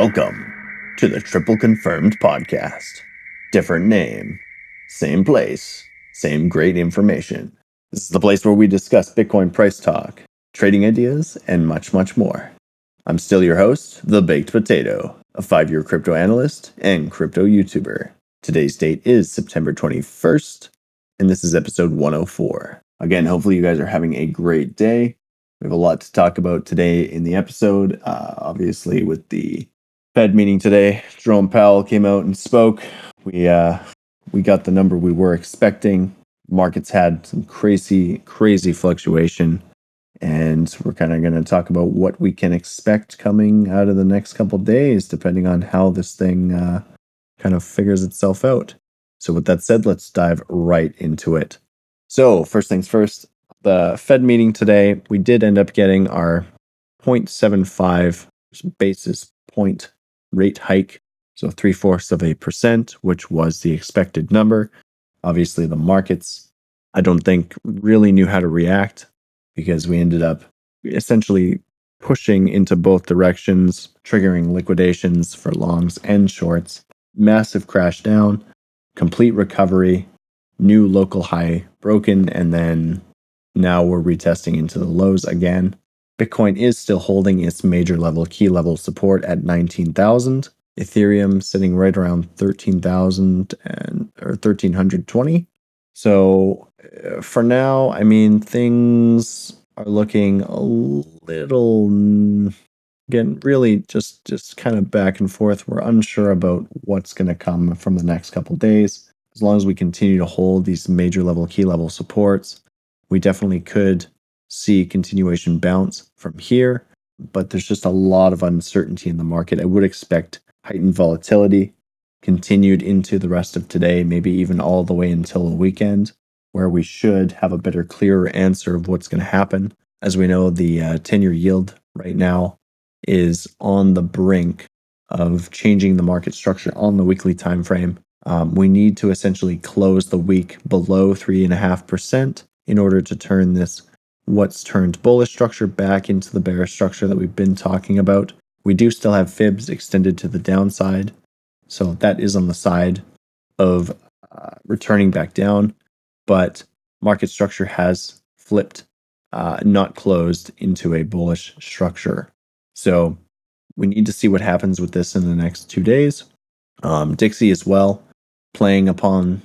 Welcome to the Triple Confirmed Podcast. Different name, same place, same great information. This is the place where we discuss Bitcoin price talk, trading ideas, and much, much more. I'm still your host, The Baked Potato, a five year crypto analyst and crypto YouTuber. Today's date is September 21st, and this is episode 104. Again, hopefully, you guys are having a great day. We have a lot to talk about today in the episode. Uh, obviously, with the Fed meeting today, Jerome Powell came out and spoke. We uh, we got the number we were expecting. Markets had some crazy, crazy fluctuation, and we're kind of going to talk about what we can expect coming out of the next couple days, depending on how this thing uh, kind of figures itself out. So, with that said, let's dive right into it. So, first things first, the Fed meeting today, we did end up getting our 0.75 basis point rate hike. So three fourths of a percent, which was the expected number. Obviously, the markets, I don't think, really knew how to react because we ended up essentially pushing into both directions, triggering liquidations for longs and shorts. Massive crash down, complete recovery, new local high broken, and then now we're retesting into the lows again. Bitcoin is still holding its major level key level support at 19,000. Ethereum sitting right around 13,000 and or 1320. So uh, for now, I mean things are looking a little again really just just kind of back and forth. We're unsure about what's going to come from the next couple days. As long as we continue to hold these major level key level supports, we definitely could see continuation bounce from here, but there's just a lot of uncertainty in the market. I would expect heightened volatility continued into the rest of today, maybe even all the way until the weekend, where we should have a better, clearer answer of what's going to happen. As we know, the uh, 10 year yield right now is on the brink of changing the market structure on the weekly time frame. Um, we need to essentially close the week below 3.5% in order to turn this what's turned bullish structure back into the bearish structure that we've been talking about. We do still have fibs extended to the downside. So that is on the side of uh, returning back down. But market structure has flipped, uh, not closed into a bullish structure. So we need to see what happens with this in the next two days. Um, Dixie as well, playing upon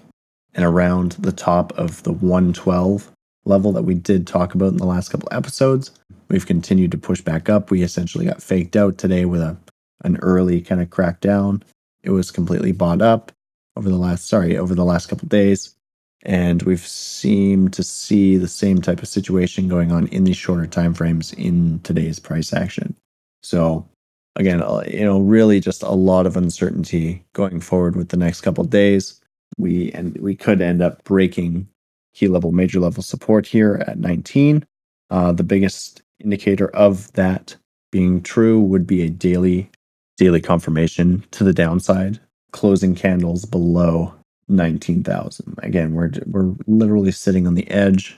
and around the top of the 112 level that we did talk about in the last couple episodes. We've continued to push back up. We essentially got faked out today with a an early kind of crackdown. It was completely bought up over the last sorry, over the last couple days. And we've seemed to see the same type of situation going on in these shorter time frames in today's price action. So again, uh, you know, really just a lot of uncertainty going forward with the next couple days. We and we could end up breaking key level, major level support here at 19. Uh, the biggest indicator of that being true would be a daily daily confirmation to the downside, closing candles below 19,000. Again, we're we're literally sitting on the edge,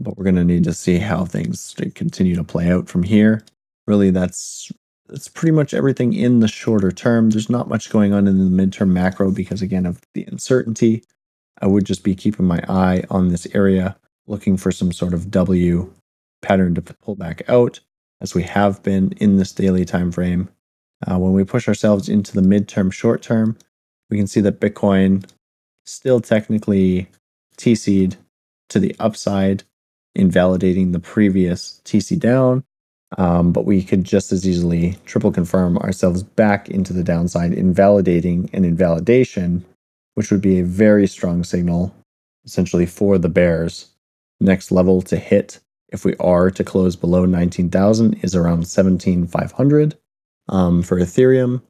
but we're going to need to see how things continue to play out from here. Really, that's that's pretty much everything in the shorter term. There's not much going on in the midterm macro because again of the uncertainty. I would just be keeping my eye on this area, looking for some sort of W pattern to pull back out, as we have been in this daily time frame. Uh, when we push ourselves into the midterm, short term, we can see that Bitcoin still technically TC'd to the upside, invalidating the previous TC down. Um, but we could just as easily triple confirm ourselves back into the downside, invalidating an invalidation which would be a very strong signal essentially for the bears. Next level to hit if we are to close below 19,000 is around 17,500. Um, for Ethereum,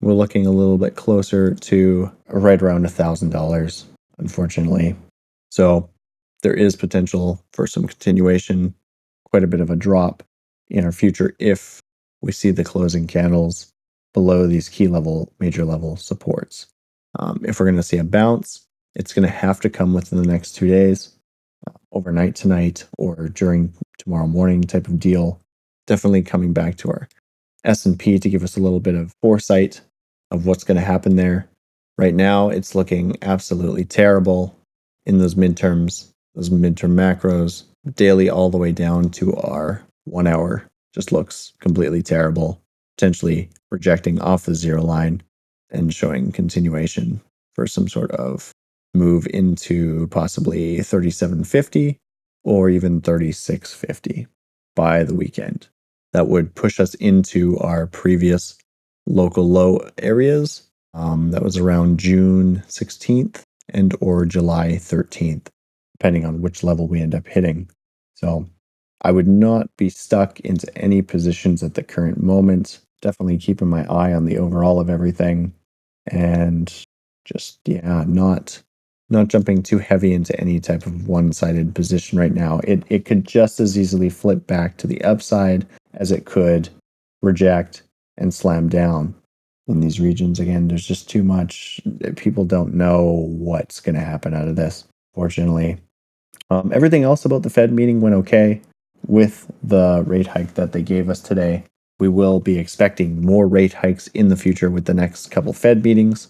we're looking a little bit closer to right around $1,000, unfortunately. So there is potential for some continuation, quite a bit of a drop in our future if we see the closing candles below these key level, major level supports. Um, if we're going to see a bounce, it's going to have to come within the next two days, uh, overnight tonight or during tomorrow morning type of deal. Definitely coming back to our S&P to give us a little bit of foresight of what's going to happen there. Right now, it's looking absolutely terrible in those midterms, those midterm macros, daily all the way down to our one hour. Just looks completely terrible, potentially rejecting off the zero line and showing continuation for some sort of move into possibly 3750 or even 3650 by the weekend. That would push us into our previous local low areas. Um, that was around June 16th and or July 13th, depending on which level we end up hitting. So I would not be stuck into any positions at the current moment. Definitely keeping my eye on the overall of everything and just yeah, not not jumping too heavy into any type of one-sided position right now. It it could just as easily flip back to the upside as it could reject and slam down in these regions. Again, there's just too much. People don't know what's going to happen out of this. Fortunately, um, everything else about the Fed meeting went okay with the rate hike that they gave us today. We will be expecting more rate hikes in the future with the next couple Fed meetings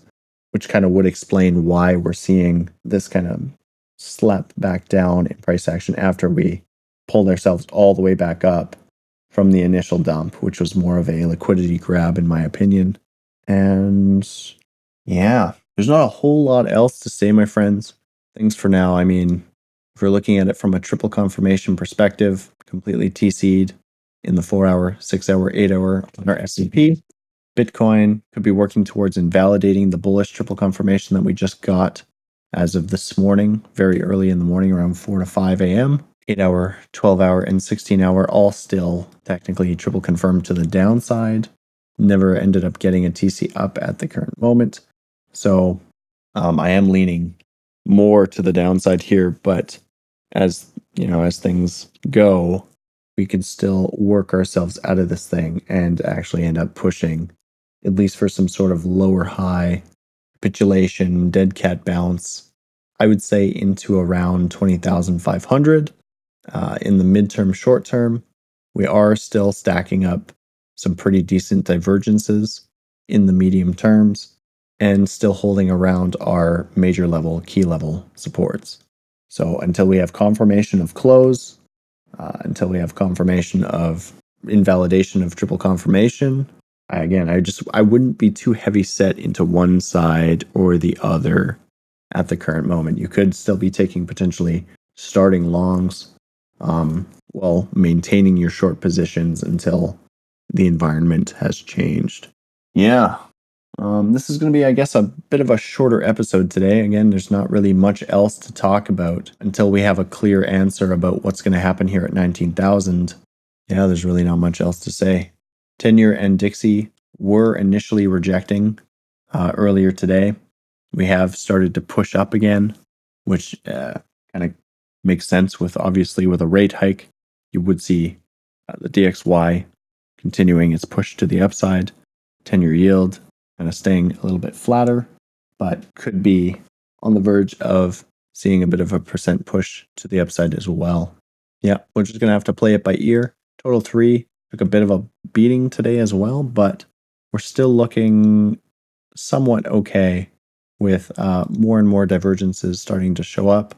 which kind of would explain why we're seeing this kind of slap back down in price action after we pulled ourselves all the way back up from the initial dump, which was more of a liquidity grab, in my opinion. And yeah, there's not a whole lot else to say, my friends. Things for now. I mean, if we're looking at it from a triple confirmation perspective, completely TC'd in the four hour, six hour, eight hour on our S&P. Bitcoin could be working towards invalidating the bullish triple confirmation that we just got as of this morning, very early in the morning, around 4 to 5 a.m. 8 hour, 12 hour, and 16 hour, all still technically triple confirmed to the downside. Never ended up getting a TC up at the current moment. So um, I am leaning more to the downside here, but as you know, as things go, we can still work ourselves out of this thing and actually end up pushing at least for some sort of lower high capitulation, dead cat bounce, I would say into around 20,500. Uh, in the midterm, short term, we are still stacking up some pretty decent divergences in the medium terms and still holding around our major level, key level supports. So until we have confirmation of close, uh, until we have confirmation of invalidation of triple confirmation, I, again, I just I wouldn't be too heavy set into one side or the other at the current moment. You could still be taking potentially starting longs um, while maintaining your short positions until the environment has changed. Yeah. Um, this is going to be, I guess, a bit of a shorter episode today. Again, there's not really much else to talk about until we have a clear answer about what's going to happen here at 19,000. Yeah, there's really not much else to say. 10 year and Dixie were initially rejecting uh, earlier today. We have started to push up again, which uh, kind of makes sense with obviously with a rate hike. You would see uh, the DXY continuing its push to the upside, 10 year yield kind of staying a little bit flatter, but could be on the verge of seeing a bit of a percent push to the upside as well. Yeah, we're just going to have to play it by ear. Total three took a bit of a beating today as well, but we're still looking somewhat okay with uh, more and more divergences starting to show up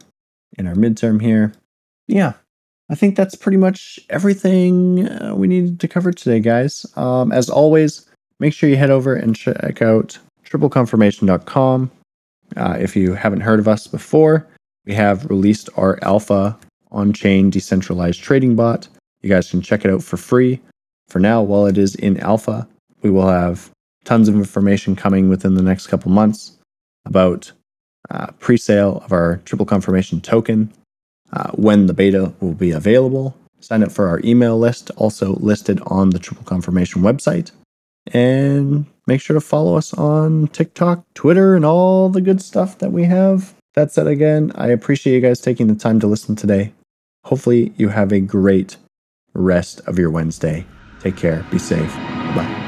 in our midterm here. Yeah, I think that's pretty much everything uh, we needed to cover today, guys. Um, as always, make sure you head over and check out tripleconfirmation.com. Uh, if you haven't heard of us before, we have released our alpha on chain decentralized trading bot. You guys can check it out for free. For now, while it is in alpha, we will have tons of information coming within the next couple months about uh, pre sale of our triple confirmation token, uh, when the beta will be available. Sign up for our email list, also listed on the triple confirmation website. And make sure to follow us on TikTok, Twitter, and all the good stuff that we have. That said, again, I appreciate you guys taking the time to listen today. Hopefully, you have a great rest of your Wednesday. Take care. Be safe. Bye.